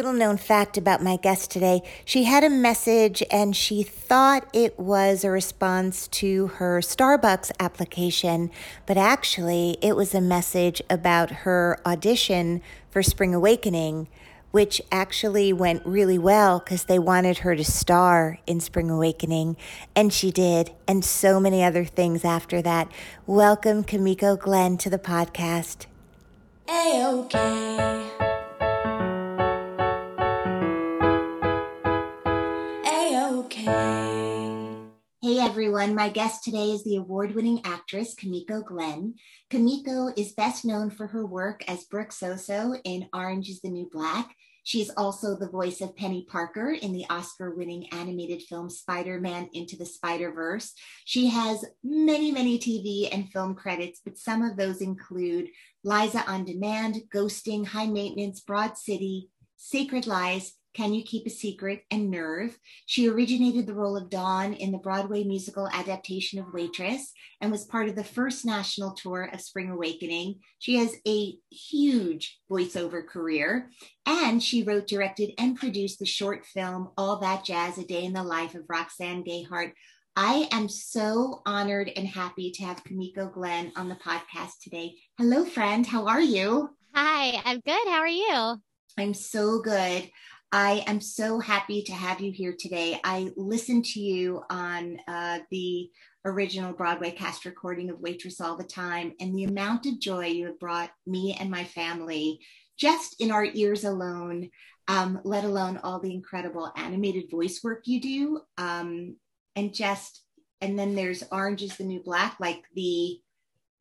Little known fact about my guest today she had a message and she thought it was a response to her Starbucks application, but actually it was a message about her audition for Spring Awakening, which actually went really well because they wanted her to star in Spring Awakening, and she did, and so many other things after that. Welcome, Kimiko Glenn, to the podcast. A-OK. Hey everyone, my guest today is the award winning actress Kimiko Glenn. Kimiko is best known for her work as Brooke Soso in Orange is the New Black. She's also the voice of Penny Parker in the Oscar winning animated film Spider Man Into the Spider Verse. She has many, many TV and film credits, but some of those include Liza on Demand, Ghosting, High Maintenance, Broad City, Sacred Lies, can You Keep a Secret, and Nerve. She originated the role of Dawn in the Broadway musical adaptation of Waitress and was part of the first national tour of Spring Awakening. She has a huge voiceover career, and she wrote, directed, and produced the short film All That Jazz A Day in the Life of Roxanne Gayhart. I am so honored and happy to have Kimiko Glenn on the podcast today. Hello, friend. How are you? Hi, I'm good. How are you? I'm so good. I am so happy to have you here today. I listened to you on uh, the original Broadway cast recording of Waitress all the time, and the amount of joy you have brought me and my family just in our ears alone, um, let alone all the incredible animated voice work you do. Um, and just, and then there's Orange is the New Black, like the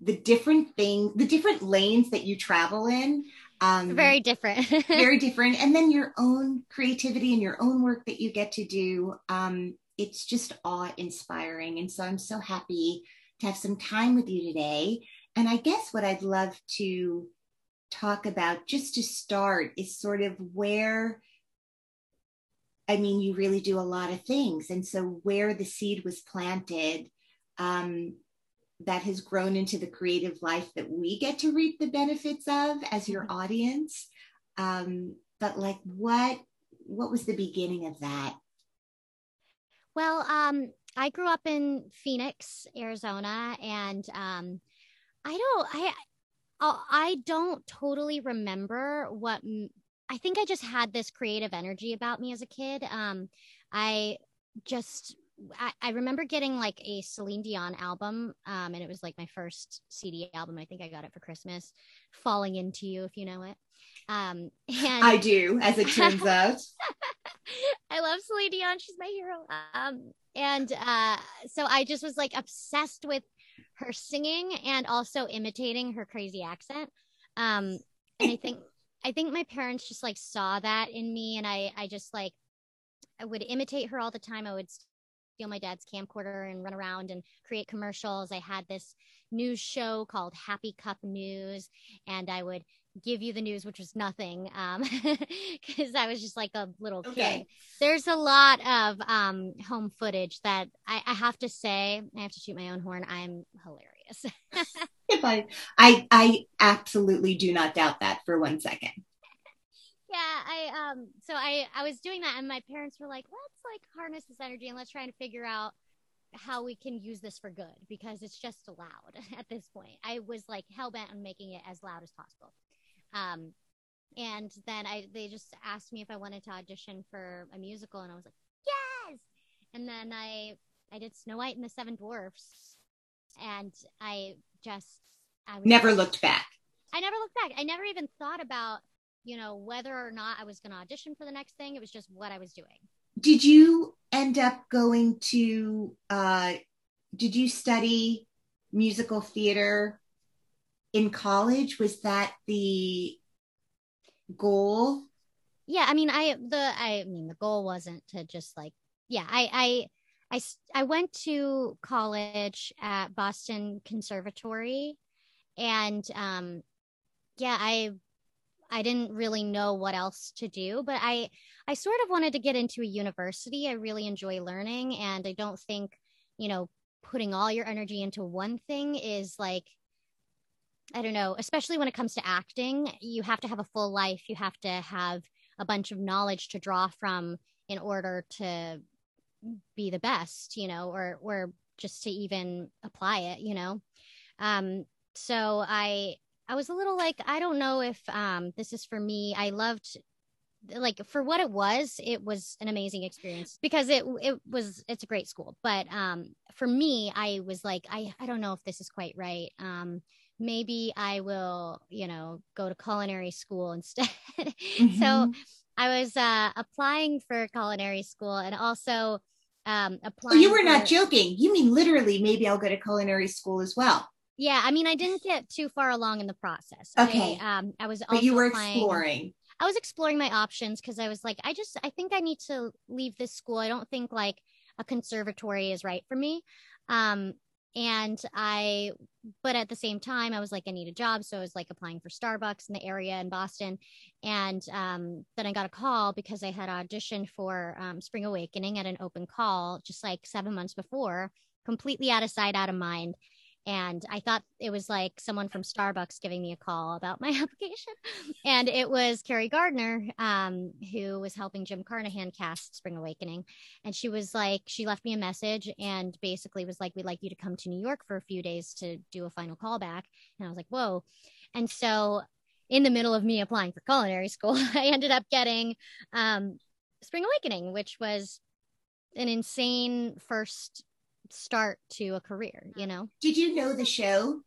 the different thing, the different lanes that you travel in. Um, very different. very different. And then your own creativity and your own work that you get to do. Um, it's just awe inspiring. And so I'm so happy to have some time with you today. And I guess what I'd love to talk about just to start is sort of where. I mean, you really do a lot of things. And so, where the seed was planted, um, that has grown into the creative life that we get to reap the benefits of as your mm-hmm. audience. Um, but like what what was the beginning of that? Well um, i grew up in phoenix arizona and um, i don't i i don't totally remember what i think i just had this creative energy about me as a kid. Um, i just I, I, remember getting like a Celine Dion album, um, and it was like my first CD album. I think I got it for Christmas. Falling into You, if you know it. Um, and I do, as it turns out. I love Celine Dion; she's my hero. Um, and uh, so I just was like obsessed with her singing and also imitating her crazy accent. Um, and I think I think my parents just like saw that in me, and I I just like I would imitate her all the time. I would steal my dad's camcorder and run around and create commercials. I had this news show called Happy Cup News, and I would give you the news, which was nothing, because um, I was just like a little okay. kid. There's a lot of um, home footage that I, I have to say, I have to shoot my own horn. I'm hilarious. if I, I, I absolutely do not doubt that for one second yeah i um so i i was doing that and my parents were like let's like harness this energy and let's try and figure out how we can use this for good because it's just loud at this point i was like hell-bent on making it as loud as possible um and then i they just asked me if i wanted to audition for a musical and i was like yes and then i I did Snow White and the Seven Dwarfs, and I just I Never looked back. I never looked back. I never even thought about you know whether or not I was going to audition for the next thing. It was just what I was doing. Did you end up going to? uh Did you study musical theater in college? Was that the goal? Yeah, I mean, I the I mean the goal wasn't to just like yeah, I, I, I, I went to college at Boston Conservatory, and um, yeah, I I didn't really know what else to do, but I I sort of wanted to get into a university. I really enjoy learning, and I don't think you know putting all your energy into one thing is like I don't know, especially when it comes to acting, you have to have a full life. You have to have a bunch of knowledge to draw from in order to be the best, you know, or or just to even apply it, you know. Um so I I was a little like I don't know if um this is for me. I loved like for what it was, it was an amazing experience because it it was it's a great school. But um for me, I was like I I don't know if this is quite right. Um maybe I will, you know, go to culinary school instead. So Mhm. I was uh, applying for culinary school and also um, Oh, applying. you were not joking. You mean literally? Maybe I'll go to culinary school as well. Yeah, I mean, I didn't get too far along in the process. Okay. I, um, I was. But you were exploring. I was exploring my options because I was like, I just, I think I need to leave this school. I don't think like a conservatory is right for me. Um, and I, but at the same time, I was like, I need a job. So I was like applying for Starbucks in the area in Boston. And um, then I got a call because I had auditioned for um, Spring Awakening at an open call just like seven months before, completely out of sight, out of mind. And I thought it was like someone from Starbucks giving me a call about my application. And it was Carrie Gardner, um, who was helping Jim Carnahan cast Spring Awakening. And she was like, she left me a message and basically was like, we'd like you to come to New York for a few days to do a final callback. And I was like, whoa. And so, in the middle of me applying for culinary school, I ended up getting um, Spring Awakening, which was an insane first start to a career, you know? Did you know the show?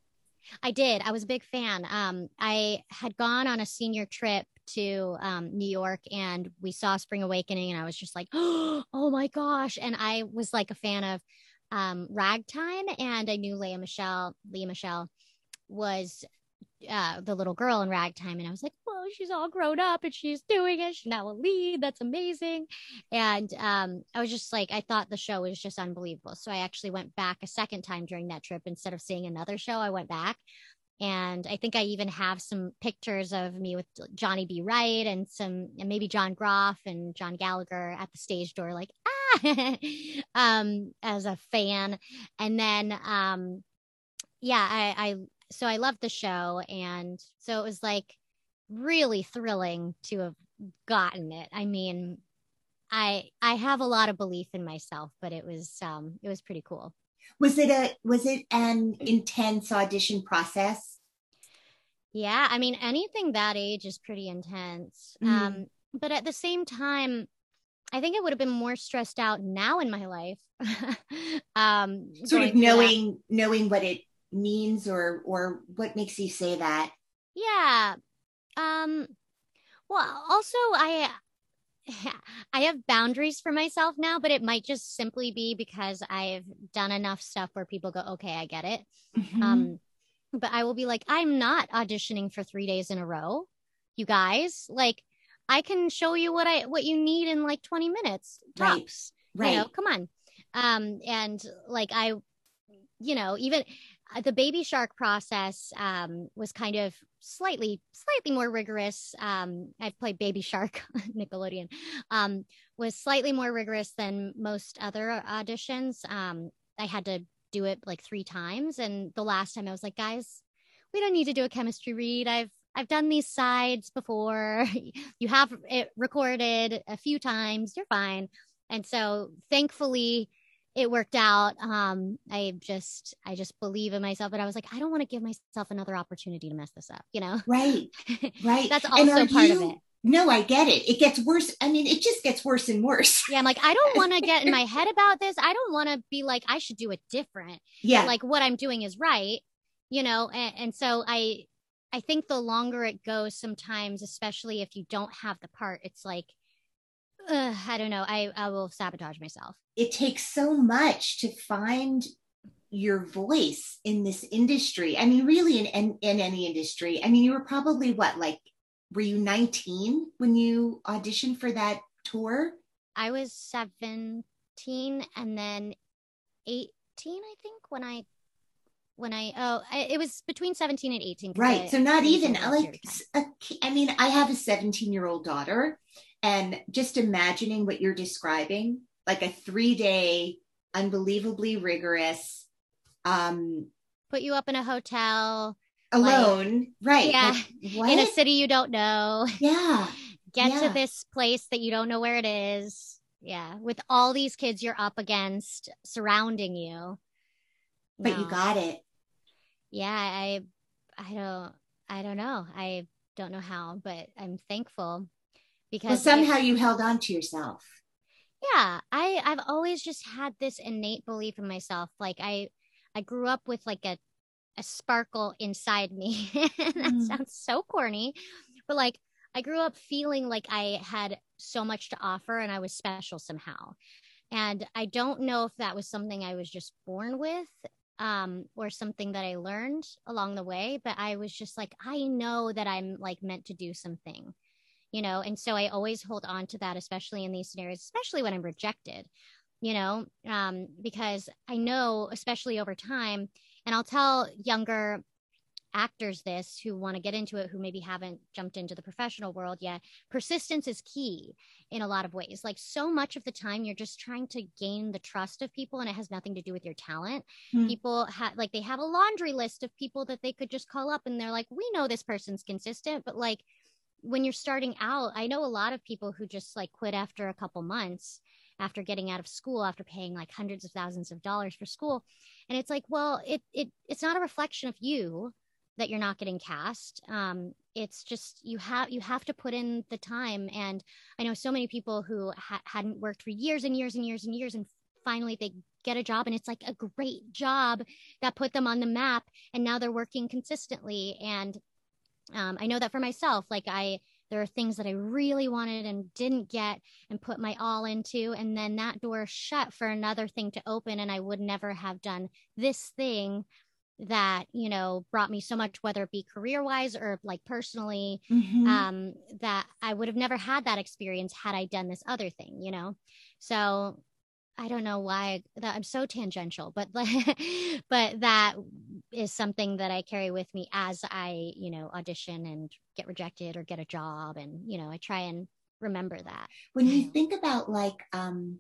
I did. I was a big fan. Um, I had gone on a senior trip to um, New York and we saw Spring Awakening, and I was just like, oh my gosh. And I was like a fan of um, Ragtime, and I knew Lea Michele, Lea Michele was uh, the little girl in Ragtime. And I was like, whoa, she's all grown up and she's doing it. She's now a lead. That's amazing. And um, I was just like, I thought the show was just unbelievable. So I actually went back a second time during that trip. Instead of seeing another show, I went back. And I think I even have some pictures of me with Johnny B. Wright and some, and maybe John Groff and John Gallagher at the stage door, like, ah, um, as a fan. And then, um, yeah, I, I, so I loved the show. And so it was like really thrilling to have gotten it. I mean, I, I have a lot of belief in myself, but it was, um, it was pretty cool. Was it a was it an intense audition process? Yeah, I mean anything that age is pretty intense. Mhm. Um but at the same time I think I would have been more stressed out now in my life. um Sort of through that. knowing knowing what it means or or what makes you say that. Yeah. Um well also I I have boundaries for myself now, but it might just simply be because I've done enough stuff where people go, "Okay, I get it." Mhm. Um, but I will be like, I'm not auditioning for three days in a row, you guys. Like, I can show you what I what you need in like 20 minutes tops. right. You know, come on. Um, and like I, you know, even the baby shark process um was kind of slightly slightly more rigorous. Um, I've played Baby Shark Nickelodeon. Um, was slightly more rigorous than most other auditions. Um, I had to do it like three times, and the last time I was like, guys, we don't need to do a chemistry read. I've I've done these sides before. you have it recorded a few times. You're fine. And so thankfully it worked out. Um, I just I just believe in myself, but I was like, I don't want to give myself another opportunity to mess this up, you know? Right. Right. That's also part of it. no, I get it. It gets worse. I mean, it just gets worse and worse. Yeah, I'm like, I don't want to get in my head about this. I don't want to be like, I should do it different. Yeah. Like what I'm doing is right, you know. And, and so I, I think the longer it goes, sometimes, especially if you don't have the part, it's like, ugh, I don't know. I I will sabotage myself. it takes so much to find your voice in this industry. I mean, really, in, in in any industry. I mean, you were probably what, like, were you 19 when you auditioned for that tour? I was 17 and then 18, I think, when I when I oh I, it was between 17 and 18 Right. I- So not even in uh, like period of time. a ki- I mean, I have a 17 year old daughter, and just imagining what you're describing, like a three day, unbelievably rigorous, um, put you up in a hotel alone, right? Yeah. Like, in a city you don't know. yeah. Get Yeah. to this place that you don't know where it is. Yeah, with all these kids you're up against surrounding you. But you got it. yeah i i don't i don't know i don't know how but i'm thankful because Well, somehow you held on to yourself. yeah i i've always just had this innate belief in myself like i i grew up with like a a sparkle inside me that Mm. sounds so corny but like i grew up feeling like i had so much to offer and i was special somehow and i don't know if that was something i was just born with um or something that i learned along the way but i was just like i know that i'm like meant to do something you know and so i always hold on to that especially in these scenarios especially when i'm rejected you know um because i know especially over time and i'll tell younger actors this who want to get into it who maybe haven't jumped into the professional world yet persistence is key in a lot of ways like so much of the time you're just trying to gain the trust of people and it has nothing to do with your talent Hmm. people have like they have a laundry list of people that they could just call up and they're like we know this person's consistent but like when you're starting out i know a lot of people who just like quit after a couple months after getting out of school after paying like hundreds of thousands of dollars for school. And it's like well it it it's not a reflection of you that you're not getting cast. Um it's just you have you have to put in the time. And i know so many people who ha- hadn't worked for years and years and years and years and finally they get a job and it's like a great job that put them on the map and now they're working consistently. And um, i know that for myself like i there are things that i really wanted and didn't get and put my all into and then that door shut for another thing to open and i would never have done this thing that you know brought me so much whether it be career wise or like personally Mhm. um that i would have never had that experience had i done this other thing you know so i don't know why that i'm so tangential but but that is something that i carry with me as i you know audition and get rejected or get a job and you know i try and remember that when you think about like um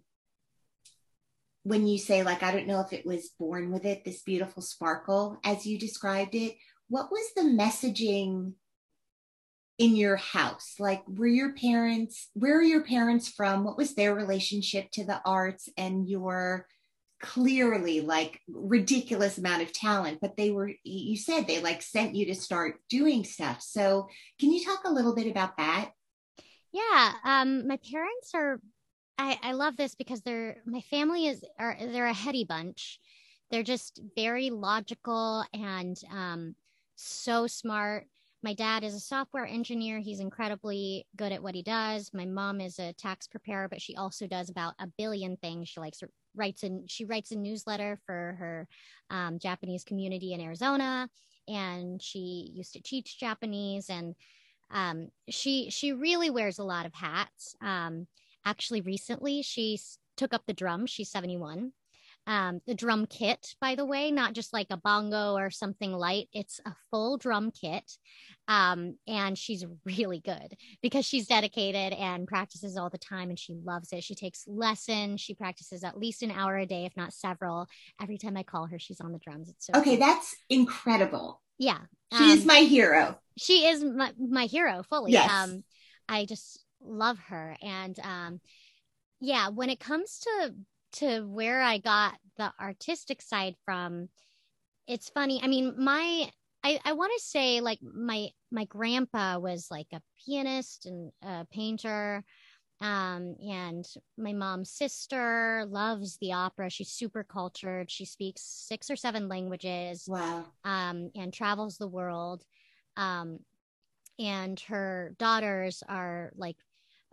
when you say like i don't know if it was born with it this beautiful sparkle as you described it what was the messaging in your house like were your parents where are your parents from what was their relationship to the arts and your clearly like ridiculous amount of talent but they were you said they like sent you to start doing stuff so can you talk a little bit about that Yeah, um, my parents are. I I love this because they're my family is are they're a heady bunch. They're just very logical and um, so smart. My dad is a software engineer. He's incredibly good at what he does. My mom is a tax preparer, but she also does about a billion things. She likes writes and she writes a newsletter for her um, Japanese community in Arizona, and she used to teach Japanese and um, she she really wears a lot of hats. Um, actually, recently she took up the drum. She's seventy one. Um, the drum kit, by the way, not just like a bongo or something light. It's a full drum kit, um, and she's really good because she's dedicated and practices all the time, and she loves it. She takes lessons. She practices at least an hour a day, if not several. Every time I call her, she's on the drums. It's so okay cool. that's incredible yeah. she is Um, my hero she is my, my hero fully Yes. um i just love her and um yeah when it comes to to where i got the artistic side from it's funny i mean my I, I want to say like my my grandpa was like a pianist and a painter um, and my mom's sister loves the opera. She's super cultured. She speaks six or seven languages. Wow. Um, and travels the world. Um, and her daughters are like,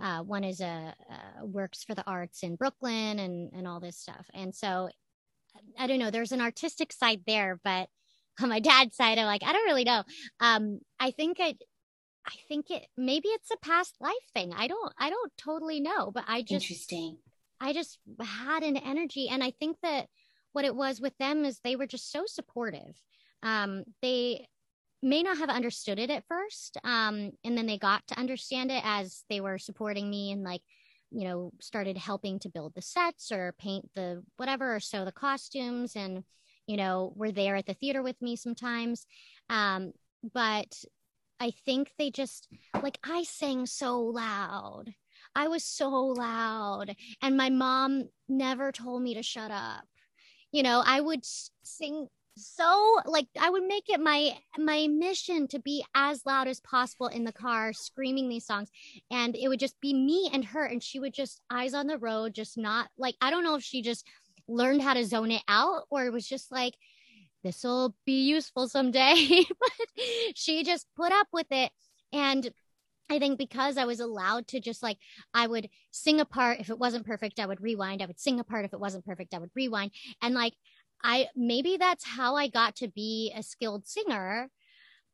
uh, one is a uh, works for the arts in Brooklyn and and all this stuff. And so, I don't know. There's an artistic side there, but on my dad's side, I'm like, I don't really know. Um, I think I I think it maybe it's a past life thing. I don't I don't totally know, but I just interesting. I just had an energy and I think that what it was with them is they were just so supportive. Um they may not have understood it at first um and then they got to understand it as they were supporting me and like you know started helping to build the sets or paint the whatever or sew the costumes and you know were there at the theater with me sometimes um but I think they just like I sang so loud. I was so loud and my mom never told me to shut up. You know, I would sing so like I would make it my my mission to be as loud as possible in the car screaming these songs and it would just be me and her and she would just eyes on the road just not like I don't know if she just learned how to zone it out or it was just like this will be useful someday. but she just put up with it. And I think because I was allowed to just like, I would sing a part. If it wasn't perfect, I would rewind. I would sing a part. If it wasn't perfect, I would rewind. And like, I maybe that's how I got to be a skilled singer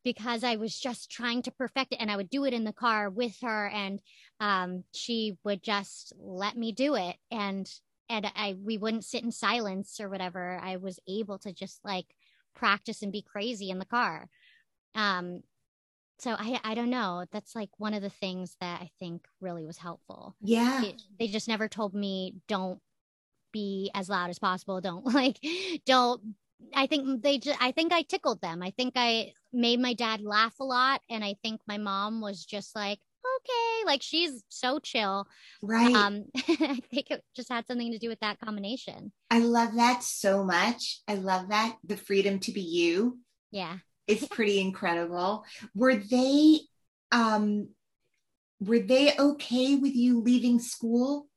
because I was just trying to perfect it and I would do it in the car with her and um, she would just let me do it. And and I we wouldn't sit in silence or whatever. I was able to just like practice and be crazy in the car. Um, so I I don't know. That's like one of the things that I think really was helpful. Yeah, it, they just never told me don't be as loud as possible. Don't like don't. I think they just. I think I tickled them. I think I made my dad laugh a lot, and I think my mom was just like, okay. Like she's so chill. Right. Um, I think it just had something to do with that combination. I love that so much. I love that. The freedom to be you. Yeah. It's pretty incredible. Were they um were they okay with you leaving school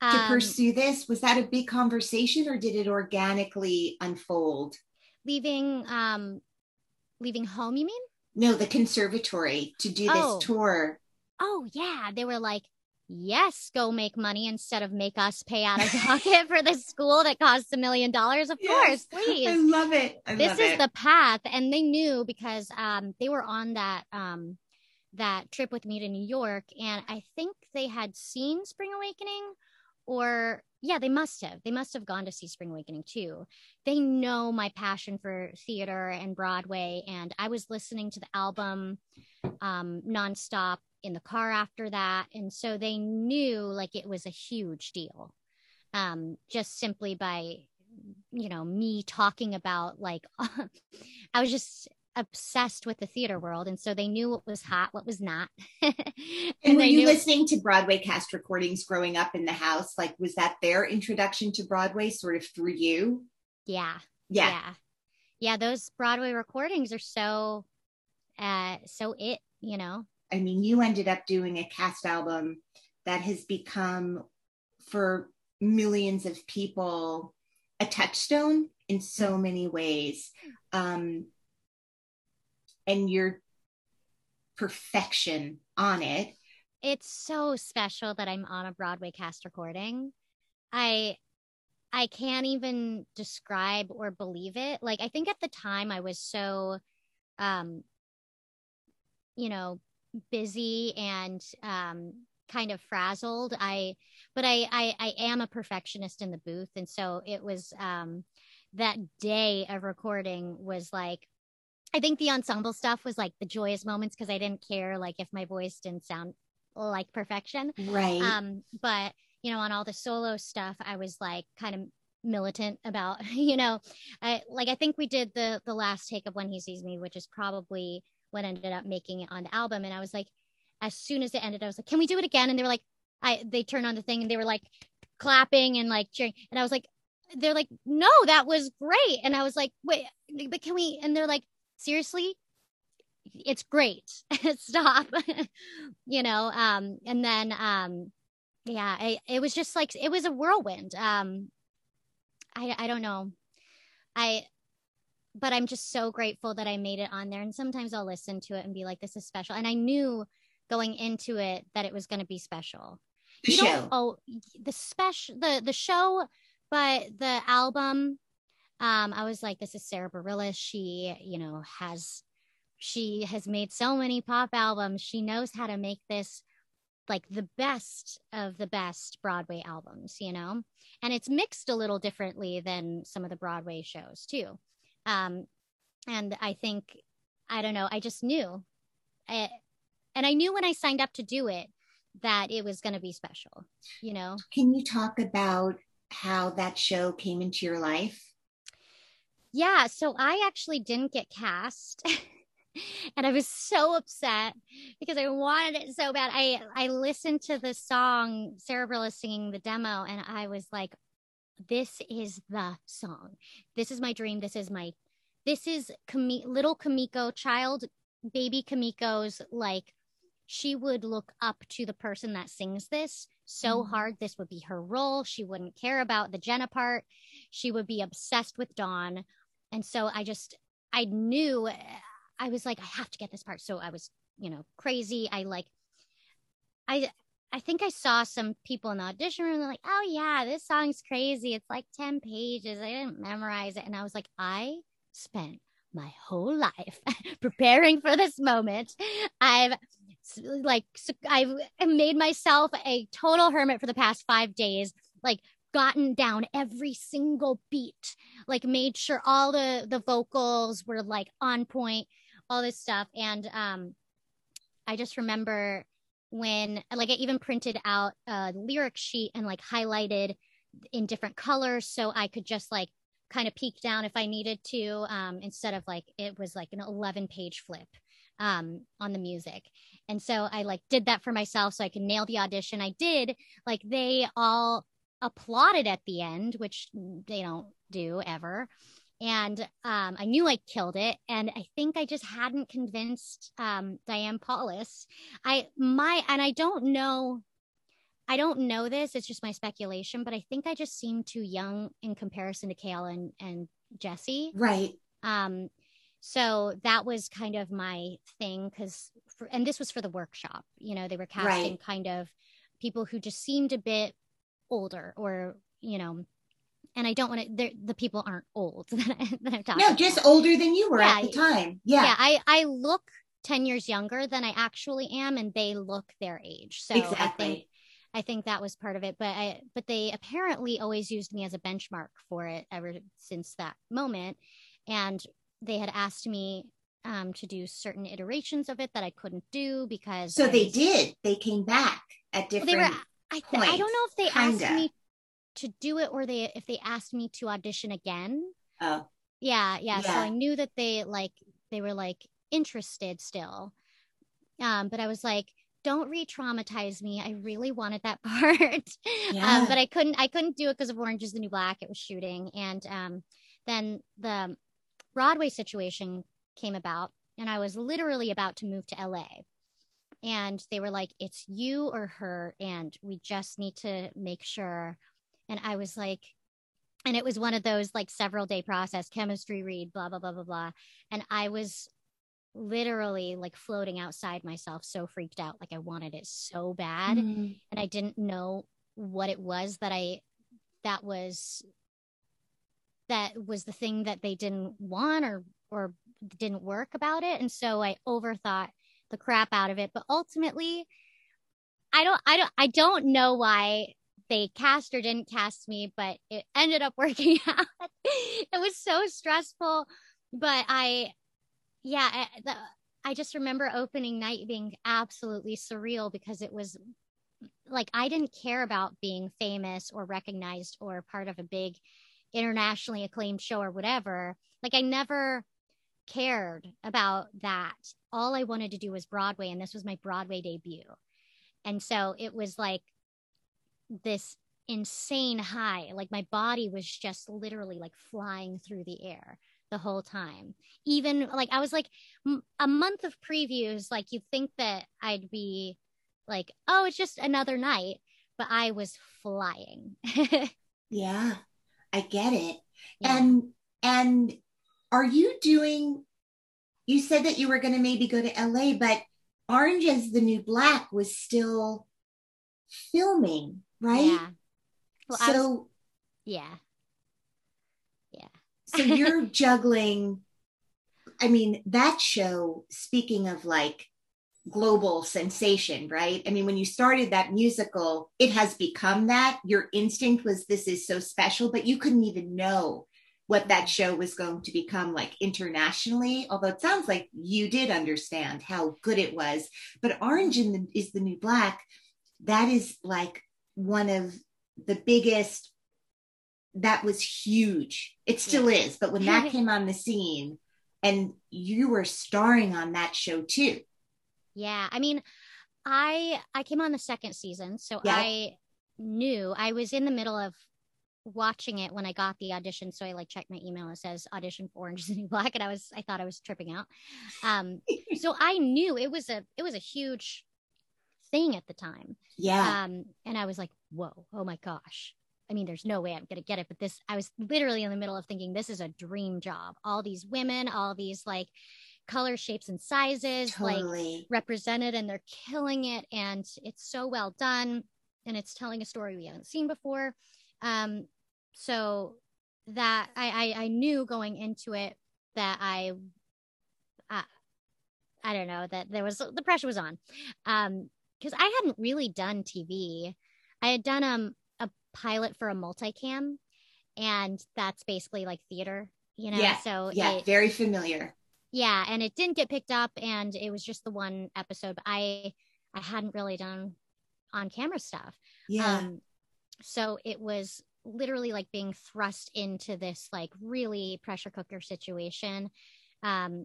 to um, pursue this? Was that a big conversation or did it organically unfold? Leaving um leaving home, you mean? No, the conservatory to do oh. this tour. Oh, yeah. They were like, yes, go make money instead of make us pay out of pocket for the school that costs a million dollars. Of yes, course, please. I love it. I this love is it. the path. And they knew because um, they were on that um, that trip with me to New York. And I think they had seen Spring Awakening or yeah, they must have. They must have gone to see Spring Awakening too. They know my passion for theater and Broadway, and I was listening to the album um, nonstop in the car after that, and so they knew like it was a huge deal. Um, just simply by you know me talking about like I was just obsessed with the theater world and so they knew what was hot what was not. And, and were you knew- listening to broadway cast recordings growing up in the house? Like was that their introduction to broadway sort of through you? Yeah. Yeah. Yeah, yeah those broadway recordings are so uh so it you know? I mean you ended up doing a cast album that has become for millions of people a touchstone in so many ways. Um and your perfection on it. It's so special that I'm on a Broadway cast recording. I I can't even describe or believe it. Like I think at the time I was so um you know, busy and um kind of frazzled. I but I I I am a perfectionist in the booth and so it was um that day of recording was like I think the ensemble stuff was like the joyous moments because I didn't care like if my voice didn't sound like perfection. Right. Um, but you know, on all the solo stuff, I was like kind of militant about, you know, I like I think we did the the last take of When He Sees Me, which is probably what ended up making it on the album. And I was like, as soon as it ended, I was like, Can we do it again? And they were like, I they turned on the thing and they were like clapping and like cheering. And I was like, they're like, no, that was great. And I was like, wait, but can we? And they're like, seriously, it's great. Stop. you know, um, and then um yeah, I, it was just like it was a whirlwind. Um I I don't know. I but I'm just so grateful that I made it on there. And sometimes I'll listen to it and be like, this is special. And I knew going into it that it was going to be special. The You show. Oh, the special, the the show, but the album. Um, I was like, this is Sara Bareilles. She, you know, has she has made so many pop albums. She knows how to make this like the best of the best Broadway albums, you know? And it's mixed a little differently than some of the Broadway shows too. Um, and I think, I don't know, I just knew. I, and I knew when I signed up to do it that it was going to be special, you know? Can you talk about how that show came into your life? Yeah, so I actually didn't get cast. and I was so upset because I wanted it so bad. I I listened to the song Sara Bareilles singing the demo and I was like this is the song. This is my dream. This is my this is Kami- little Kimiko child baby Kimiko's like she would look up to the person that sings this so Mhm. hard this would be her role. She wouldn't care about the Jenna part. She would be obsessed with Dawn. And so I just I knew eh, I was like, I have to get this part. So I was, you know, crazy. I like, I, I think I saw some people in the audition room. They're like, oh yeah, this song's crazy. It's like 10 pages. I didn't memorize it. And I was like, I spent my whole life preparing for this moment. I've like, I've made myself a total hermit for the past five days, like gotten down every single beat, like made sure all the, the vocals were like on point all this stuff. And um i just remember when like i even printed out a lyric sheet and like highlighted in different colors so i could just like kind of peek down if i needed to um instead of like it was like an 11 page flip um on the music. And so i like did that for myself so i could nail the audition. I did like they all applauded at the end which they don't do ever and um, I knew I killed it. And I think I just hadn't convinced um, Diane Paulus. I my and I don't know. I don't know this. It's just my speculation, but I think I just seemed too young in comparison to Keala and and Jessie. Right. Um, so that was kind of my thing because, and this was for the workshop. You know, they were casting Right. kind of people who just seemed a bit older, or you know, and I don't want to. The people aren't old that, I, that I'm talking. No, just older than you were at the time. Yeah. yeah. I I look ten years younger than I actually am, and they look their age. So I think exactly. I think that was part of it. But I but they apparently always used me as a benchmark for it ever since that moment. And they had asked me um, to do certain iterations of it that I couldn't do because So they did. They came back at well, different. they were I, th- I don't know if they asked kinda. me to do it or they if they asked me to audition again. oh, Yeah, yeah. So I knew that they like they were like interested still. Um, but I was like, don't re-traumatize me. I really wanted that part. Yeah. um, but I couldn't I couldn't do it because of Orange is the New Black. It was shooting. And um then the Broadway situation came about and I was literally about to move to LA. And they were like, it's you or her, and we just need to make sure. And I was like, and it was one of those like several day process, chemistry read, blah, blah, blah, blah, blah. And I was literally like floating outside myself, so freaked out. Like I wanted it so bad. Mhm. And I didn't know what it was that I, that was, that was the thing that they didn't want or, or didn't work about it. And so I overthought the crap out of it. But ultimately, I don't, I don't, I don't know why they cast or didn't cast me, but it ended up working out. it was so stressful, but I, yeah, I, the, I just remember opening night being absolutely surreal because it was like I didn't care about being famous or recognized or part of a big internationally acclaimed show or whatever. Like I never cared about that. All I wanted to do was Broadway, and this was my Broadway debut. And so it was like this insane high. Like my body was just literally like flying through the air. the whole time. Even like I was like m- a month of previews, like you'd think that I'd be like, oh, it's just another night, but I was flying. Yeah, I get it. Yeah. And and are you doing you said that you were going to maybe go to LA, but Orange is the New Black was still filming, right? Yeah. Well, so was, yeah. Yeah. so you're juggling I mean, that show, speaking of like global sensation, right? I mean, when you started that musical, it has become that. Your instinct was this is so special, but you couldn't even know what that show was going to become like internationally. Although it sounds like you did understand how good it was. But Orange the, is the New Black. That is like one of the biggest. That was huge. It still is. But when that came on the scene, and you were starring on that show too. Yeah. I mean, I I came on the second season, so Yeah. I knew I was in the middle of watching it when I got the audition. So I like checked my email. It says audition for Orange is the New Black, and I was I thought I was tripping out. Um, so I knew it was a it was a huge thing at the time. Yeah. Um, and I was like, whoa, oh my gosh. I mean, there's no way I'm gonna get it, but this I was literally in the middle of thinking this is a dream job. All these women, all these like color shapes and sizes, like represented and they're killing it and it's so well done and it's telling a story we haven't seen before um so that i i, I knew going into it that i uh, i don't know that there was the pressure was on um because i hadn't really done tv i had done um a pilot for a multicam and that's basically like theater you know Yeah, so yeah, it, very familiar. yeah and it didn't get picked up and it was just the one episode but i i hadn't really done on camera stuff Yeah. um so it was literally like being thrust into this like really pressure cooker situation um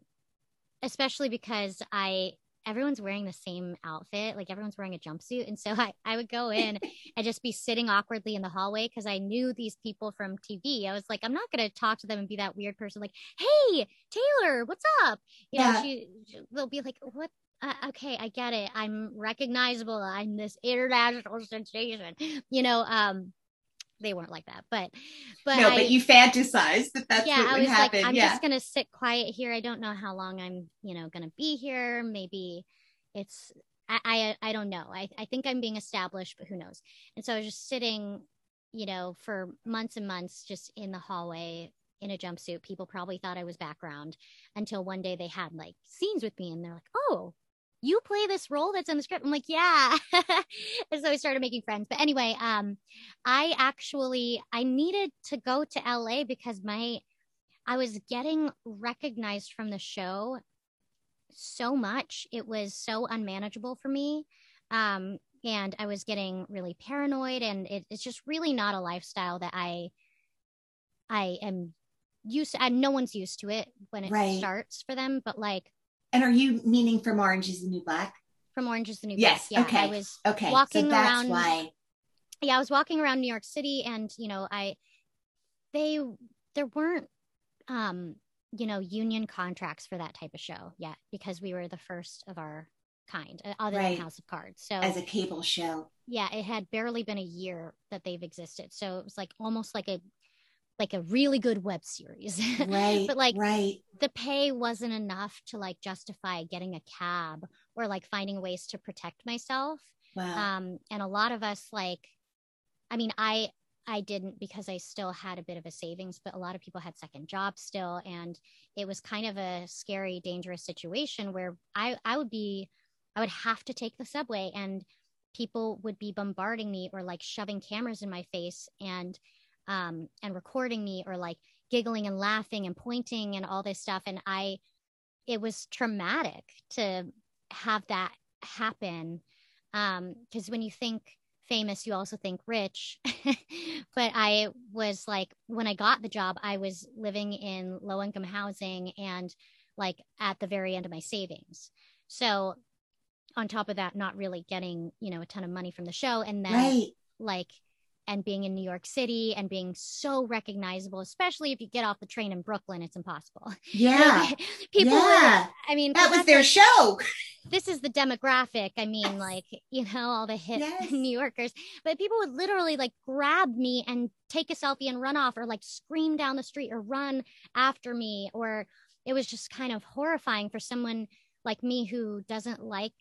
especially because i everyone's wearing the same outfit like everyone's wearing a jumpsuit. And so i, I would go in and just be sitting awkwardly in the hallway because i knew these people from tv i was like i'm not going to talk to them and be that weird person like hey taylor what's up? You know Yeah. she they'll be like what uh, okay i get it i'm recognizable i'm this international sensation you know um they weren't like that but but no, I, but you fantasized that that's yeah what i would was happen. like i'm yeah. just gonna sit quiet here i don't know how long i'm you know gonna be here maybe it's i i, I don't know I, I think i'm being established but who knows and so i was just sitting you know for months and months just in the hallway in a jumpsuit people probably thought i was background until one day they had like scenes with me and they're like oh you play this role that's in the script? I'm like yeah. And so i started making friends. But anyway um i actually i needed to go to la because my i was getting recognized from the show so much. It was so unmanageable for me. Um and i was getting really paranoid and it, it's just really not a lifestyle that i i am used and no one's used to it when it Right. starts for them. But like and are you meaning from Orange is the New Black? from orange is the new Yes. black yeah okay. i was okay. walking so that's around- why. yeah i was walking around new york city and you know i they there weren't um you know union contracts for that type of show yet because we were the first of our kind uh, other Right. than house of cards so As a cable show. yeah it had barely been a year that they've existed so it was like almost like a like a really good web series Right. but like right. the pay wasn't enough to like justify getting a cab or like finding ways to protect myself Wow. um and a lot of us like i mean i i didn't because i still had a bit of a savings but a lot of people had second jobs still and it was kind of a scary dangerous situation where i i would be i would have to take the subway and people would be bombarding me or like shoving cameras in my face and um and recording me or like giggling and laughing and pointing and all this stuff. And i it was traumatic to have that happen um because when you think famous you also think rich. But i was like when i got the job i was living in low income housing and like at the very end of my savings. So on top of that not really getting you know a ton of money from the show. And then right. like and being in New York City and being so recognizable, especially if you get off the train in Brooklyn, it's impossible. Yeah. People, Yeah. I mean, That was their like- show. this is the demographic. I mean, like, you know, all the hip Yes. New Yorkers, but people would literally like grab me and take a selfie and run off or like scream down the street or run after me. Or it was just kind of horrifying for someone like me who doesn't like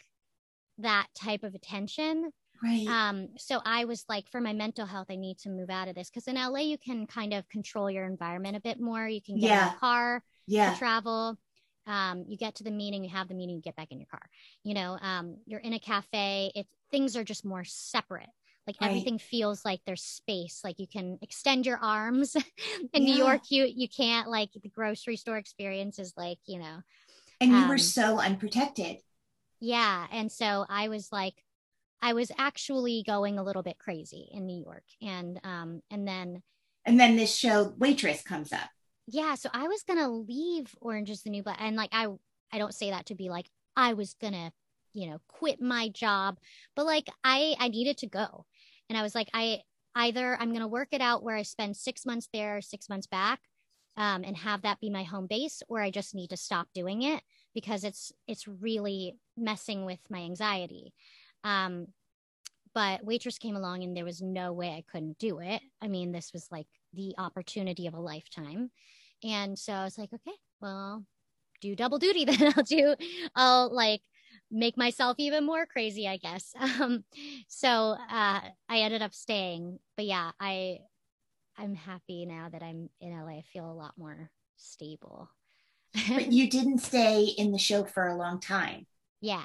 that type of attention. Right. Um, so I was like, for my mental health, I need to move out of this because in LA, you can kind of control your environment a bit more. You can get in a car yeah. to travel. Um, you get to the meeting, you have the meeting, you get back in your car. You know, um, you're in a cafe. It things are just more separate. Like Right. everything feels like there's space. Like you can extend your arms. in New York, you you can't. Like the grocery store experience is like you know, And you um, were so unprotected. yeah. And so I was like, I was actually going a little bit crazy in New York, and um, and then And then this show, Waitress, comes up. yeah so i was gonna leave orange is the new black and like i i don't say that to be like i was gonna you know quit my job but like i i needed to go and i was like i either i'm gonna work it out where i spend six months there six months back um, and have that be my home base or i just need to stop doing it because it's it's really messing with my anxiety um but waitress came along and there was no way i couldn't do it. I mean this was like the opportunity of a lifetime. And so i was like okay well do double duty then. I'll do i'll like make myself even more crazy i guess. Um so uh i ended up staying. But yeah i i'm happy now that i'm in la i feel a lot more stable. But you didn't stay in the show for a long time. yeah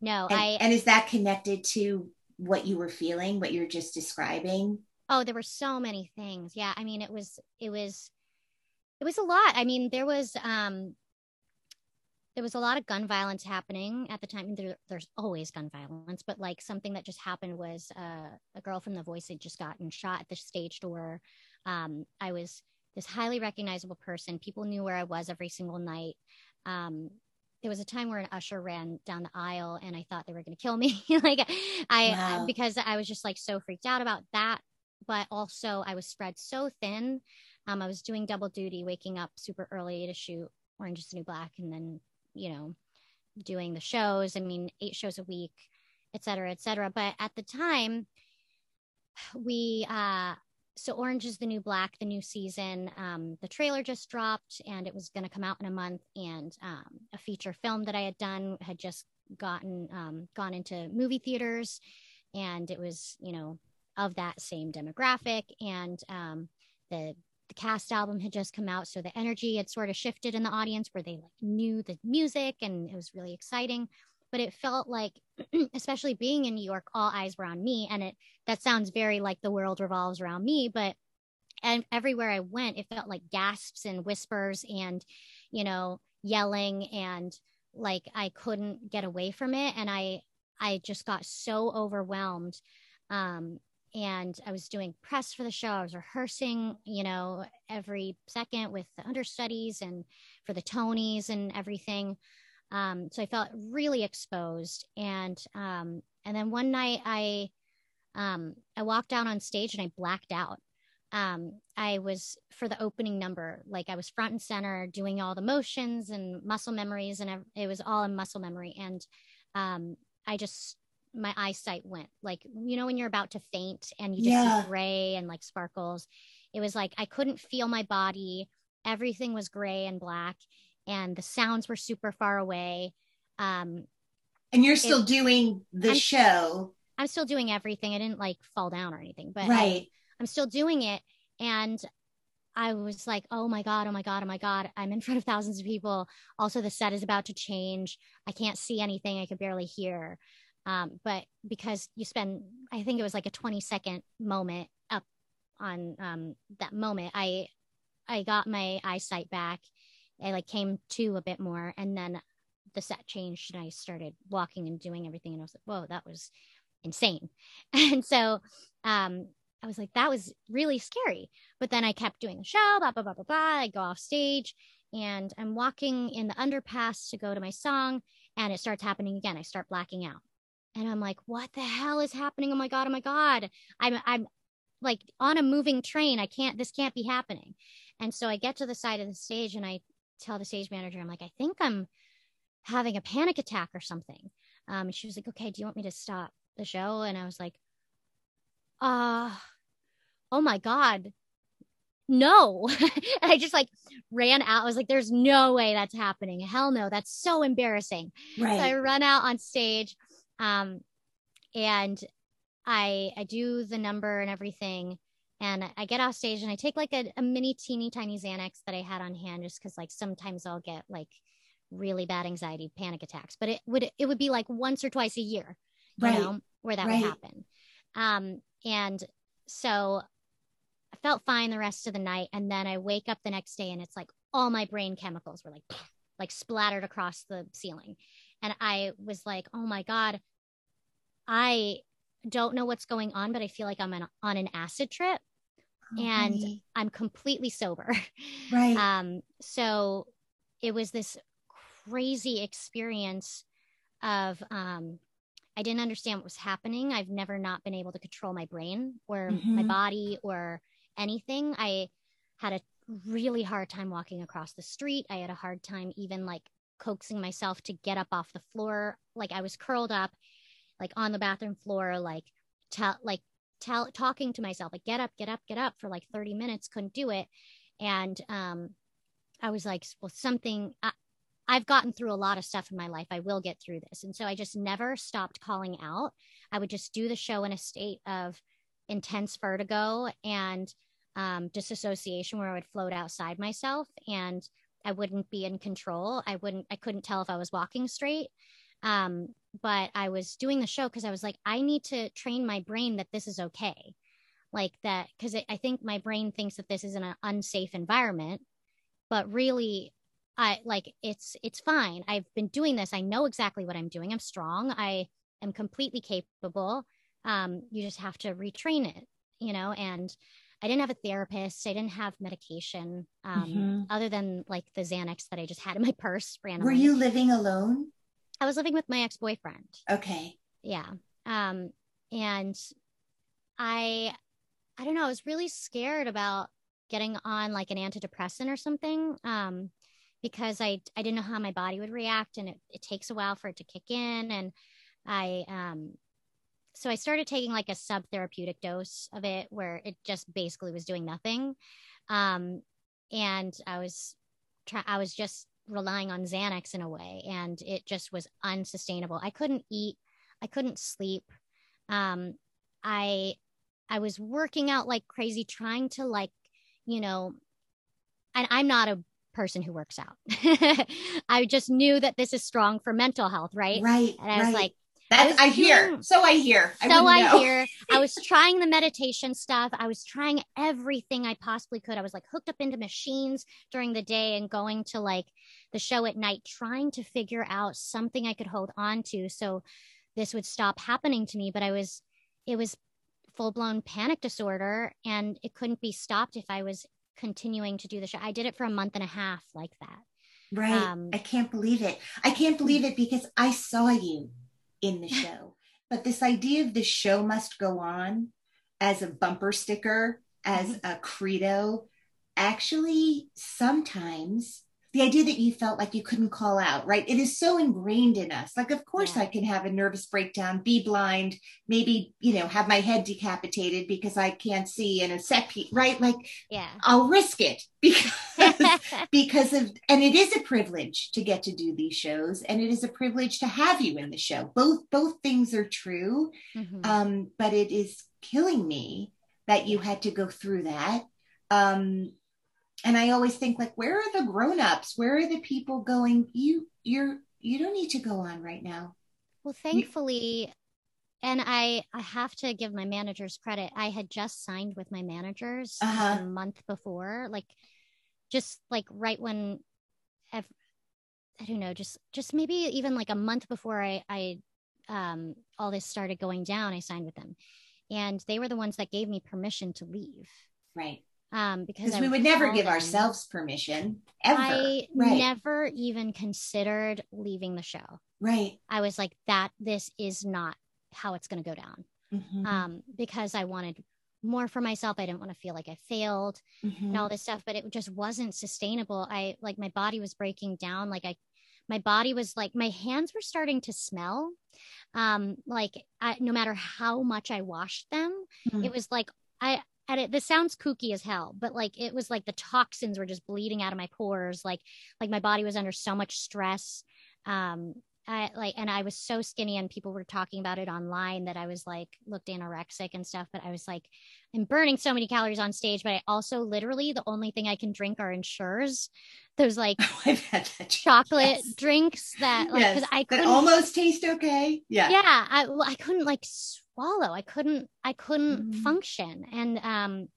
no And, i and is that connected to what you were feeling, what you're just describing? Oh, there were so many things. Yeah, I mean, it was it was it was a lot. I mean, there was um there was a lot of gun violence happening at the time. There, there's always gun violence, but like something that just happened was uh, a girl from The Voice had just gotten shot at the stage door. Um, I was this highly recognizable person. People knew where I was every single night. Um, there was a time where an usher ran down the aisle and I thought they were going to kill me. like I, Wow. because I was just like so freaked out about that. But also I was spread so thin. Um, I was doing double duty, waking up super early to shoot Orange is the New Black and then, you know, doing the shows. I mean, eight shows a week, et cetera, et cetera. But at the time, we, uh, so Orange is the New Black, the new season, um, the trailer just dropped and it was going to come out in a month. And um, a feature film that I had done had just gotten, um, gone into movie theaters. And it was, you know, of that same demographic. And um, the, the cast album had just come out. So the energy had sort of shifted in the audience where they like knew the music and it was really exciting. But it felt like, especially being in New York, all eyes were on me. And it, that sounds very like the world revolves around me, but and everywhere I went, it felt like gasps and whispers and, you know, yelling and like I couldn't get away from it. And I, I just got so overwhelmed. Um, and I was doing press for the show. I was rehearsing, you know, every second with the understudies and for the Tonys and everything. Um, so I felt really exposed. And um, and then one night I um, I walked out on stage and I blacked out. Um, I was for the opening number, like I was front and center doing all the motions and muscle memories, and it was all in muscle memory. And um, I just my eyesight went like you know when you're about to faint and you just Yeah. see gray and like sparkles. It was like I couldn't feel my body. Everything was gray and black, and the sounds were super far away. Um, And you're still doing the I'm- show, I'm still doing everything. I didn't like fall down or anything, but I- right? I'm still doing it. And I was like, oh my God, oh my God, oh my God. I'm in front of thousands of people. Also, the set is about to change. I can't see anything. I could barely hear. Um, but because you spend, I think it was like a 20 second moment up on um, that moment, I, I got my eyesight back. I like came to a bit more and then the set changed and I started walking and doing everything. And I was like, whoa, that was insane. And so, um, I was like, that was really scary. But then I kept doing the show, blah, blah, blah, blah, blah. I go off stage and I'm walking in the underpass to go to my song and it starts happening again. I start blacking out. And I'm like, what the hell is happening? Oh my God, oh my God. I'm I'm like on a moving train. I can't, this can't be happening. And so I get to the side of the stage and I tell the stage manager, I'm like, I think I'm having a panic attack or something. Um, and she was like, okay, do you want me to stop the show? And I was like, uh, oh my God, no. and I just like ran out. I was like, there's no way that's happening. Hell no, that's so embarrassing. Right. So I run out on stage. Um, and I I do the number and everything. And I get off stage and I take like a, a mini teeny tiny Xanax that I had on hand just because like sometimes I'll get like really bad anxiety panic attacks. But it would it would be like once or twice a year, you Right. know, where that Right. would happen. Um and so I felt fine the rest of the night. And then I wake up the next day and it's like all my brain chemicals were like like splattered across the ceiling. And I was like, oh my God, I don't know what's going on, but I feel like I'm on, on an acid trip Oh, and honey. I'm completely sober. right. Um, so it was this crazy experience of um, I didn't understand what was happening. I've never not been able to control my brain or my Mhm. body or anything. I had a really hard time walking across the street. I had a hard time even like coaxing myself to get up off the floor. Like I was curled up, like on the bathroom floor, like tell like tell talking to myself, like get up, get up, get up for like 30 minutes, couldn't do it. And um I was like, well, something I, I've gotten through a lot of stuff in my life. I will get through this. And so I just never stopped calling out. I would just do the show in a state of intense vertigo and um, disassociation where I would float outside myself and I wouldn't be in control. I wouldn't, I couldn't tell if I was walking straight. Um, but I was doing the show because I was like, I need to train my brain that this is okay. Like that, because I think my brain thinks that this is an unsafe environment, but really, I like it's it's fine. I've been doing this. I know exactly what I'm doing. I'm strong. I am completely capable. Um, you just have to retrain it, you know. And I didn't have a therapist. I didn't have medication, um, Mhm. other than like the Xanax that I just had in my purse randomly. Were you living alone? I was living with my ex boyfriend. Okay. Yeah. Um, and I, I don't know. I was really scared about getting on like an antidepressant or something. Um, because I, I didn't know how my body would react and it, it takes a while for it to kick in. And I, um, so I started taking like a sub therapeutic dose of it where it just basically was doing nothing. Um, and I was, try- I was just relying on Xanax in a way, and it just was unsustainable. I couldn't eat, I couldn't sleep. Um, I, I was working out like crazy, trying to like, you know, and I'm not a person who works out. I just knew that this is strong for mental health, right? Right. And I was right. like, That's was I, hear. So I hear. so I know. hear I was trying the meditation stuff. I was trying everything I possibly could. I was like hooked up into machines during the day and going to like the show at night, trying to figure out something I could hold on to so this would stop happening to me. But I was, it was full blown panic disorder and it couldn't be stopped if I was continuing to do the show. I did it for a month and a half like that. Right. Um, I can't believe it. I can't believe it because I saw you in the show. But this idea of the show must go on as a bumper sticker, as Mm-hmm. a credo, actually, sometimes the idea that you felt like you couldn't call out, right? It is so ingrained in us. Like, of course, Yeah. I can have a nervous breakdown, be blind, maybe, you know, have my head decapitated because I can't see in a set piece, right? Like, Yeah. I'll risk it because because of and it is a privilege to get to do these shows and it is a privilege to have you in the show both both things are true Mhm. um but it is killing me that you had to go through that um and i always think like where are the grown-ups where are the people going you you're you don't need to go on right now Well, thankfully, and I I have to give my managers credit. I had just signed with my managers Uh-huh. a month before, like just like right when ev- I don't know, just just maybe even like a month before I I um all this started going down, I signed with them. And they were the ones that gave me permission to leave. right Um because we would never give ourselves permission ever I right never even considered leaving the show. right I was like that this is not how it's going to go down. Mhm. um, because I wanted more for myself. I didn't want to feel like I failed Mhm. and all this stuff, but it just wasn't sustainable. I like my body was breaking down. Like I, my body was like, my hands were starting to smell. Um, like I, no matter how much I washed them, Mm. it was like I, and it, this sounds kooky as hell, but like it was like the toxins were just bleeding out of my pores. Like, like my body was under so much stress. Um, I like, and I was so skinny, and people were talking about it online that I was like looked anorexic and stuff. But I was like, I'm burning so many calories on stage, but I also literally the only thing I can drink are Ensures, those like that chocolate Yes. drinks that like Yes, I couldn't almost taste okay. Yeah. yeah I well, I couldn't like swallow. I couldn't I couldn't Mhm. function. And um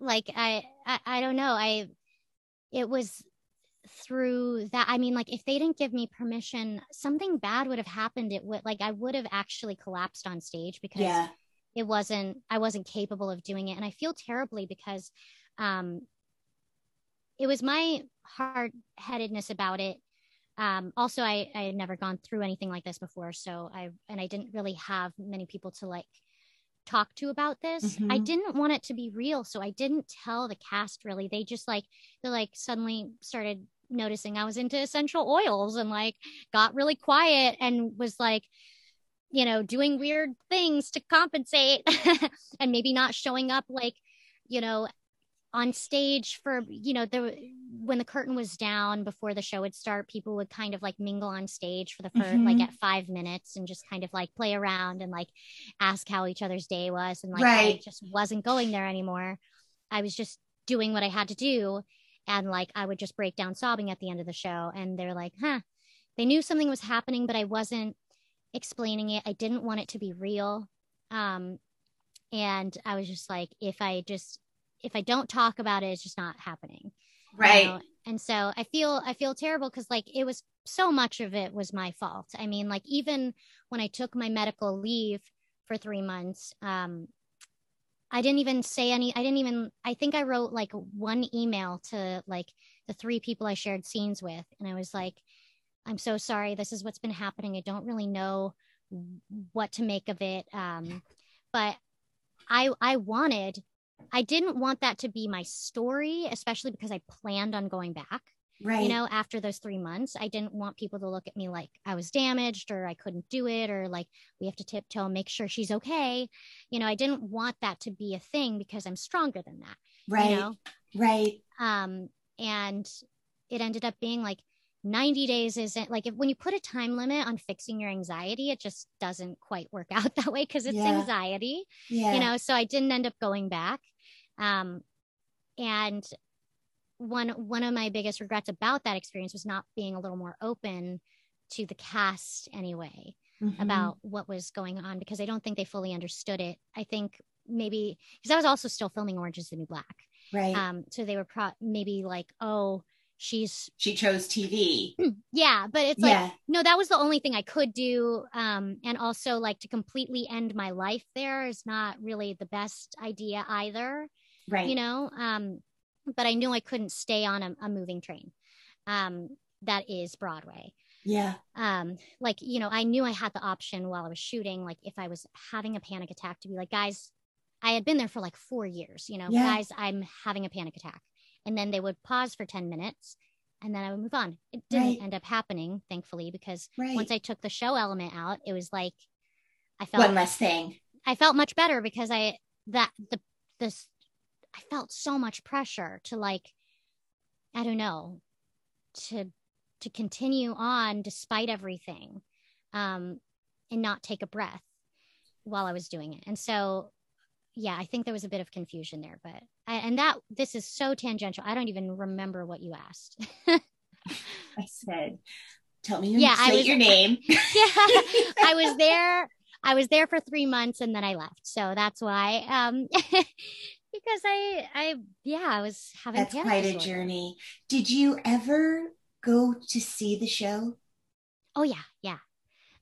like I, I I don't know. I it was through that I mean like if they didn't give me permission something bad would have happened. It would like I would have actually collapsed on stage because Yeah. it wasn't i wasn't capable of doing it. And i feel terribly because um it was my hard-headedness about it um also i i had never gone through anything like this before so i and i didn't really have many people to like talk to about this i Mhm. didn't want it to be real so i didn't tell the cast really they just like they like suddenly started noticing i was into essential oils and like got really quiet and was like you know, doing weird things to compensate and maybe not showing up like, you know, on stage for, you know, there when the curtain was down before the show would start, people would kind of like mingle on stage for the first Mhm. like at five minutes and just kind of like play around and like ask how each other's day was. And like Right. I just wasn't going there anymore. I was just doing what I had to do. And like I would just break down sobbing at the end of the show. And they're like, huh. They knew something was happening, but I wasn't explaining it. I didn't want it to be real. Um, and I was just like, if I just if I don't talk about it, it's just not happening. you Right. know? And so I feel I feel terrible because like it was so much of it was my fault. I mean, like even when I took my medical leave for three months, um, I didn't even say any. I didn't even. I think I wrote like one email to like the three people I shared scenes with, and I was like, "I'm so sorry. This is what's been happening. I don't really know what to make of it." Um, but I I wanted. I didn't want that to be my story, especially because I planned on going back Right. you know after those three months i didn't want people to look at me like i was damaged or i couldn't do it or like we have to tiptoe and make sure she's okay you know i didn't want that to be a thing because i'm stronger than that right. you know Right. um and it ended up being like 90 days isn't like if when you put a time limit on fixing your anxiety it just doesn't quite work out that way because it's Yeah. anxiety Yeah. you know so i didn't end up going back um and one one of my biggest regrets about that experience was not being a little more open to the cast anyway Mhm. about what was going on because i don't think they fully understood it i think maybe because i was also still filming orange is the new black right. um so they were pro- maybe like oh she's she chose TV. yeah but it's like yeah. no that was the only thing i could do um and also like to completely end my life there is not really the best idea either Right. you know um but i knew i couldn't stay on a, a moving train um that is broadway yeah. um like you know i knew i had the option while i was shooting like if i was having a panic attack to be like guys i had been there for like four years you know Yeah. guys i'm having a panic attack and then they would pause for 10 minutes and then i would move on it didn't Right. end up happening thankfully because Right. once i took the show element out it was like i felt One less thing. I felt much better because I that the this I felt so much pressure to like I don't know to to continue on despite everything um and not take a breath while I was doing it. And so yeah, I think there was a bit of confusion there, but I, and that this is so tangential. I don't even remember what you asked. I said, "Tell me Yeah, I was- your name." yeah, I was there. I was there for three months and then I left. So that's why. Um, because I, I, yeah, I was having That's quite a journey. Did you ever go to see the show? Oh yeah, yeah.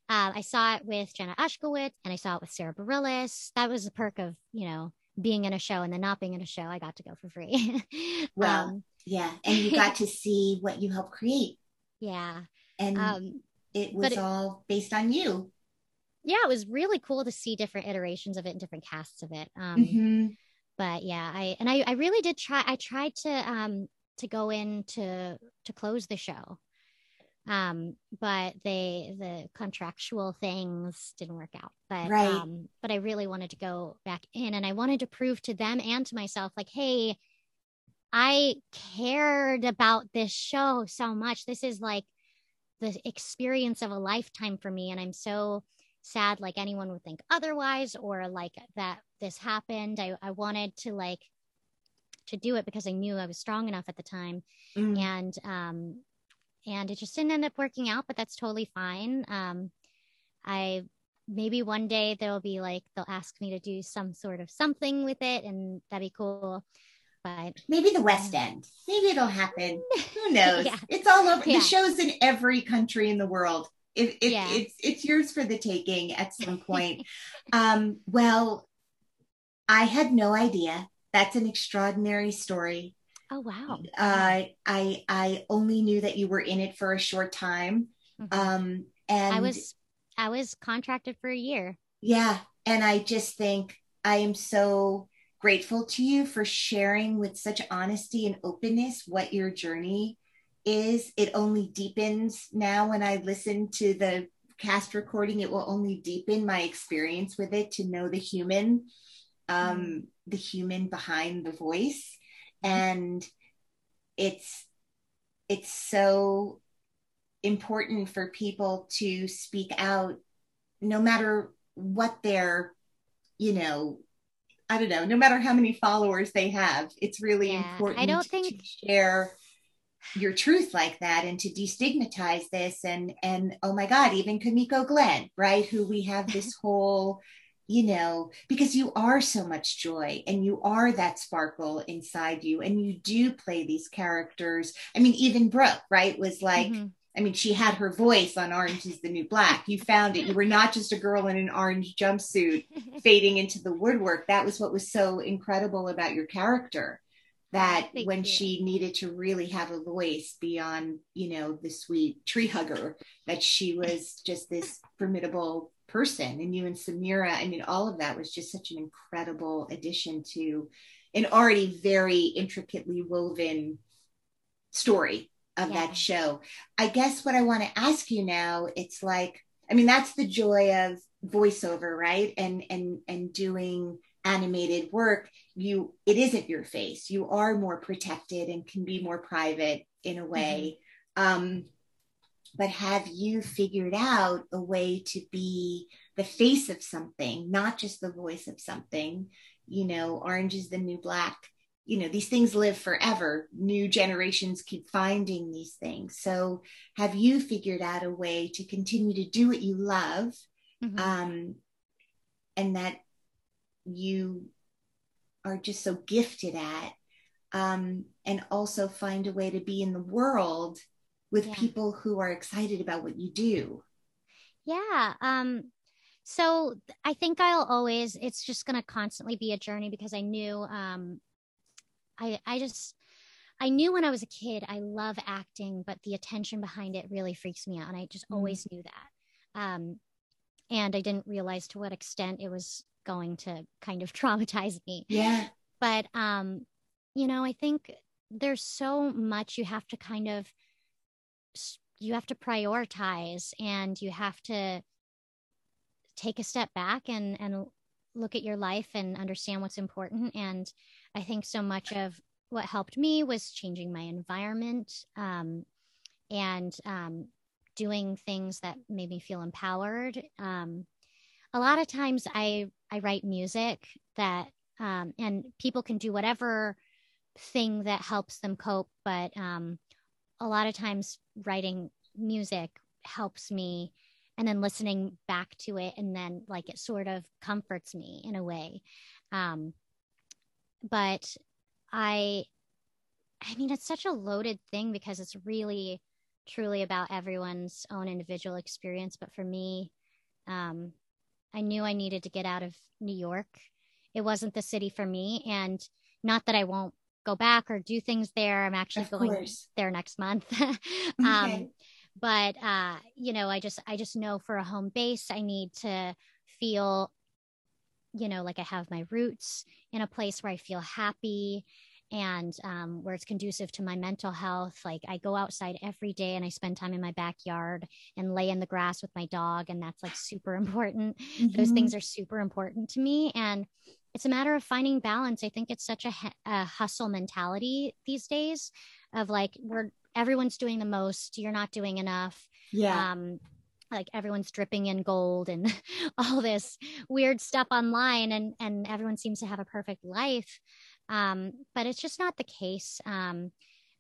Um, I saw it with Jenna Ushkowitz and I saw it with Sara Bareilles. That was the perk of you know being in a show and then not being in a show. I got to go for free. well, um, Yeah, and you got to see what you helped create, yeah. and Um, it was it- all based on you. yeah, it was really cool to see different iterations of it and different casts of it. Um, Mhm. But yeah, I and I I really did try. I tried to um to go in to to close the show um but they the contractual things didn't work out but Right. um but i really wanted to go back in and i wanted to prove to them and to myself like hey i cared about this show so much this is like the experience of a lifetime for me and i'm so sad like anyone would think otherwise or like that this happened i, I wanted to like to do it because i knew i was strong enough at the time Mm. and um and it just didn't end up working out but that's totally fine um i maybe one day there'll be like they'll ask me to do some sort of something with it and that'd be cool but Maybe the West End. Maybe it'll happen. Who knows? Yeah. It's all over. Yeah. The show's in every country in the world. It, it, Yeah. It's it's yours for the taking at some point. um, well, I had no idea. That's an extraordinary story. oh wow Uh, I I only knew that you were in it for a short time. Mhm. Um, and i was i was contracted for a year Yeah. And I just think I am so grateful to you for sharing with such honesty and openness what your journey is. It only deepens now when I listen to the cast recording, it will only deepen my experience with it to know the human, um, the human behind the voice. And it's it's so important for people to speak out no matter what their you know i don't know no matter how many followers they have it's really Yeah, I don't think- to share your truth like that and to destigmatize this and and oh my god even kimiko glenn right who we have this whole you know because you are so much joy and you are that sparkle inside you and you do play these characters i mean even brook right was like Mhm. I mean, she had her voice on Orange is the New Black. You found it. You were not just a girl in an orange jumpsuit fading into the woodwork. That was what was so incredible about your character. That Thank when you. she needed to really have a voice beyond, you know, the sweet tree hugger, that she was just this formidable person. And you and Samira, I mean, all of that was just such an incredible addition to an already very intricately woven story of Yeah. that show. I guess what I want to ask you now, it's like, I mean, that's the joy of voiceover, right? And and and doing animated work, you it isn't your face. You are more protected and can be more private in a way. Um, but have you figured out a way to be the face of something, not just the voice of something? You know, orange is the new black you know these things live forever new generations keep finding these things so have you figured out a way to continue to do what you love Mhm. um and that you are just so gifted at um and also find a way to be in the world with Yeah. people who are excited about what you do Yeah. Um, so I think I'll always, it's just going to constantly be a journey because I knew, um, I, I just, I knew when I was a kid, I love acting, but the attention behind it really freaks me out. And I just Mm. always knew that. Um, and I didn't realize to what extent it was going to kind of traumatize me. Yeah. But um you know i think there's so much you have to kind of you have to prioritize and you have to take a step back and and look at your life and understand what's important. And i think so much of what helped me was changing my environment um, and um, doing things that made me feel empowered. Um, a lot of times i i write music that um, and people can do whatever thing that helps them cope but um, a lot of times writing music helps me and then listening back to it and then like it sort of comforts me in a way. Um, but i i mean it's such a loaded thing because it's really truly about everyone's own individual experience but for me um, i knew i needed to get out of new york it wasn't the city for me and not that i won't go back or do things there i'm actually Of going course. there next month Okay. um, but uh, you know i just i just know for a home base i need to feel you know, like I have my roots in a place where I feel happy and um, where it's conducive to my mental health. Like I go outside every day and I spend time in my backyard and lay in the grass with my dog. And that's like super important. Mm-hmm. Those things are super important to me. And it's a matter of finding balance. I think it's such a, a hustle mentality these days of like, we're, everyone's doing the most, you're not doing enough. Yeah. Um, like everyone's dripping in gold and all this weird stuff online and and everyone seems to have a perfect life um, but it's just not the case. Um,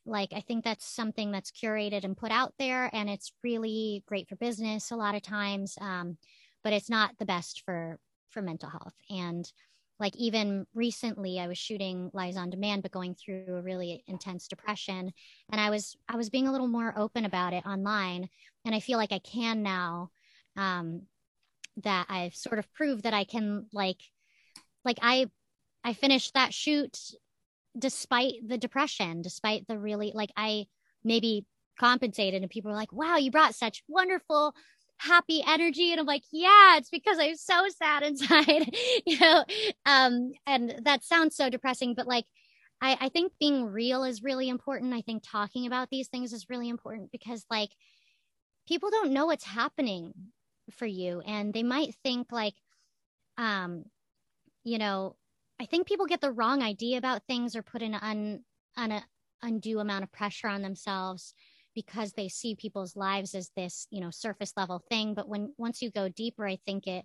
like i think that's something that's curated and put out there and it's really great for business a lot of times um, but it's not the best for for mental health. And like even recently i was shooting liza on demand but going through a really intense depression and i was i was being a little more open about it online and i feel like i can now um that i've sort of proved that i can like like i i finished that shoot despite the depression despite the really like i maybe compensated and people were like wow you brought such wonderful happy energy. And i'm like yeah it's because i'm so sad inside you know? Um and that sounds so depressing but like I, I think being real is really important. I think talking about these things is really important because like people don't know what's happening for you and they might think like um you know i think people get the wrong idea about things or put an un, an undue amount of pressure on themselves because they see people's lives as this you know surface level thing. But when once you go deeper i think it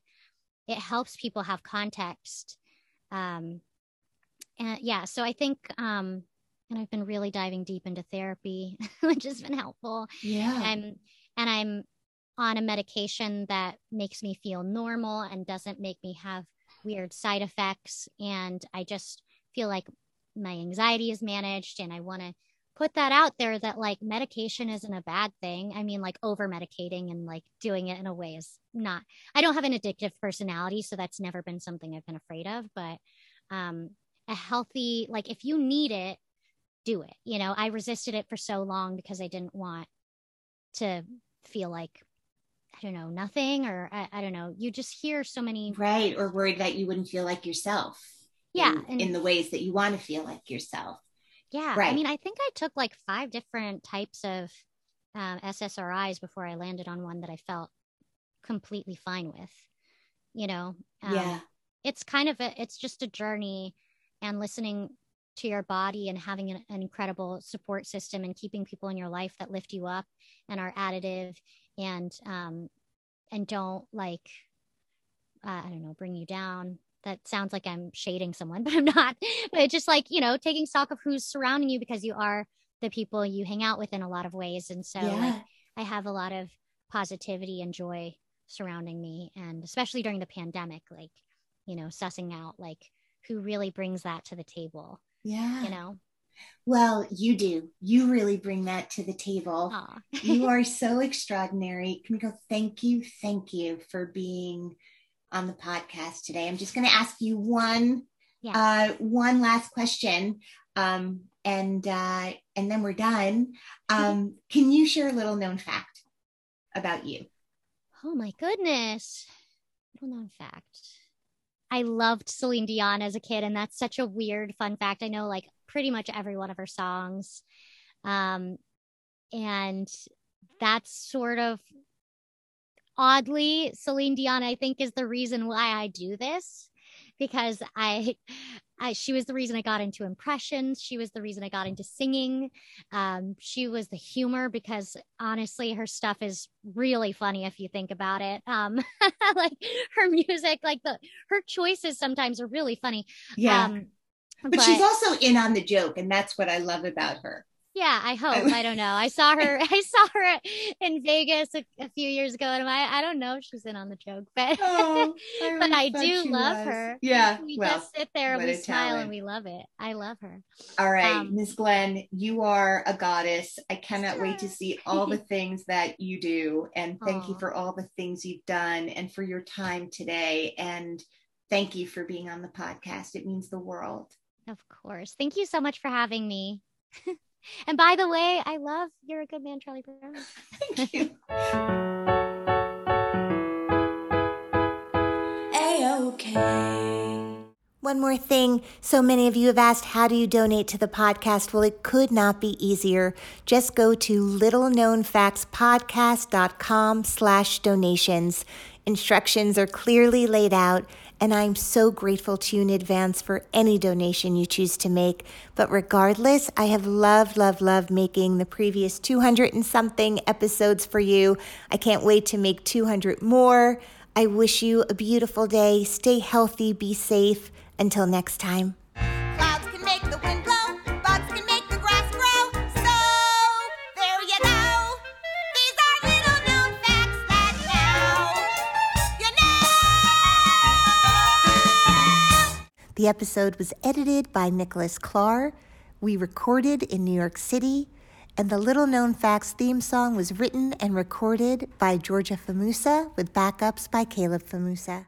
it helps people have context. Um and yeah so i think um and i've been really diving deep into therapy which has been helpful. Yeah. And I'm and i'm on a medication that makes me feel normal and doesn't make me have weird side effects and i just feel like my anxiety is managed and i want to put that out there that like medication isn't a bad thing. I mean, like over medicating and like doing it in a way is not, I don't have an addictive personality. So that's never been something I've been afraid of. But um, a healthy, like if you need it, do it. You know, I resisted it for so long because I didn't want to feel like, I don't know, nothing or I, I don't know. You just hear so many. Right. Or worried that you wouldn't feel like yourself. Yeah. In, and, in the ways that you want to feel like yourself. Yeah. Right. I mean, I think I took like five different types of um, SSRIs before I landed on one that I felt completely fine with. You know, um, yeah. It's kind of a, it's just a journey and listening to your body and having an, an incredible support system and keeping people in your life that lift you up and are additive and, um, and don't like, uh, I don't know, bring you down that sounds like I'm shading someone, but I'm not. But just like, you know, taking stock of who's surrounding you because you are the people you hang out with in a lot of ways. And so yeah. like, I have a lot of positivity and joy surrounding me. And especially during the pandemic, like, you know, sussing out like who really brings that to the table. Yeah. You know? Well, you do. You really bring that to the table. you are so extraordinary. Kimiko, thank you. Thank you for being on the podcast today. I'm just going to ask you one, yeah. uh, one last question, um, and uh, and then we're done. Um, can you share a little known fact about you? Oh my goodness, little known fact. I loved Celine Dion as a kid, and that's such a weird fun fact. I know like pretty much every one of her songs, um, and that's sort of oddly, Celine Dion, I think, is the reason why I do this because I, I, she was the reason I got into impressions. She was the reason I got into singing. Um, she was the humor because honestly, her stuff is really funny if you think about it. Um, like her music, like the her choices sometimes are really funny. Yeah. Um, but, but she's also in on the joke, and that's what I love about her. Yeah, I hope. I don't know. I saw her. I saw her in Vegas a, a, few years ago, and I I don't know if she's in on the joke, but oh, I but I do love was. her. Yeah, we well, just sit there and we smile talent. and we love it. I love her. All right, um, Ms. Glenn, you are a goddess. I cannot wait to see all the things that you do, and thank you for all the things you've done and for your time today. And thank you for being on the podcast. It means the world. Of course. Thank you so much for having me. And by the way, I love You're a Good Man, Charlie Brown. Thank you. A-okay. One more thing. So many of you have asked, how do you donate to the podcast? Well, it could not be easier. Just go to littleknownfactspodcast.com slash donations. Instructions are clearly laid out, and I'm so grateful to you in advance for any donation you choose to make. But regardless, I have loved, loved, loved making the previous 200 and something episodes for you. I can't wait to make 200 more. I wish you a beautiful day. Stay healthy, be safe. Until next time. The episode was edited by Nicholas Clark. We recorded in New York City. And the Little Known Facts theme song was written and recorded by Georgia Famusa with backups by Caleb Famusa.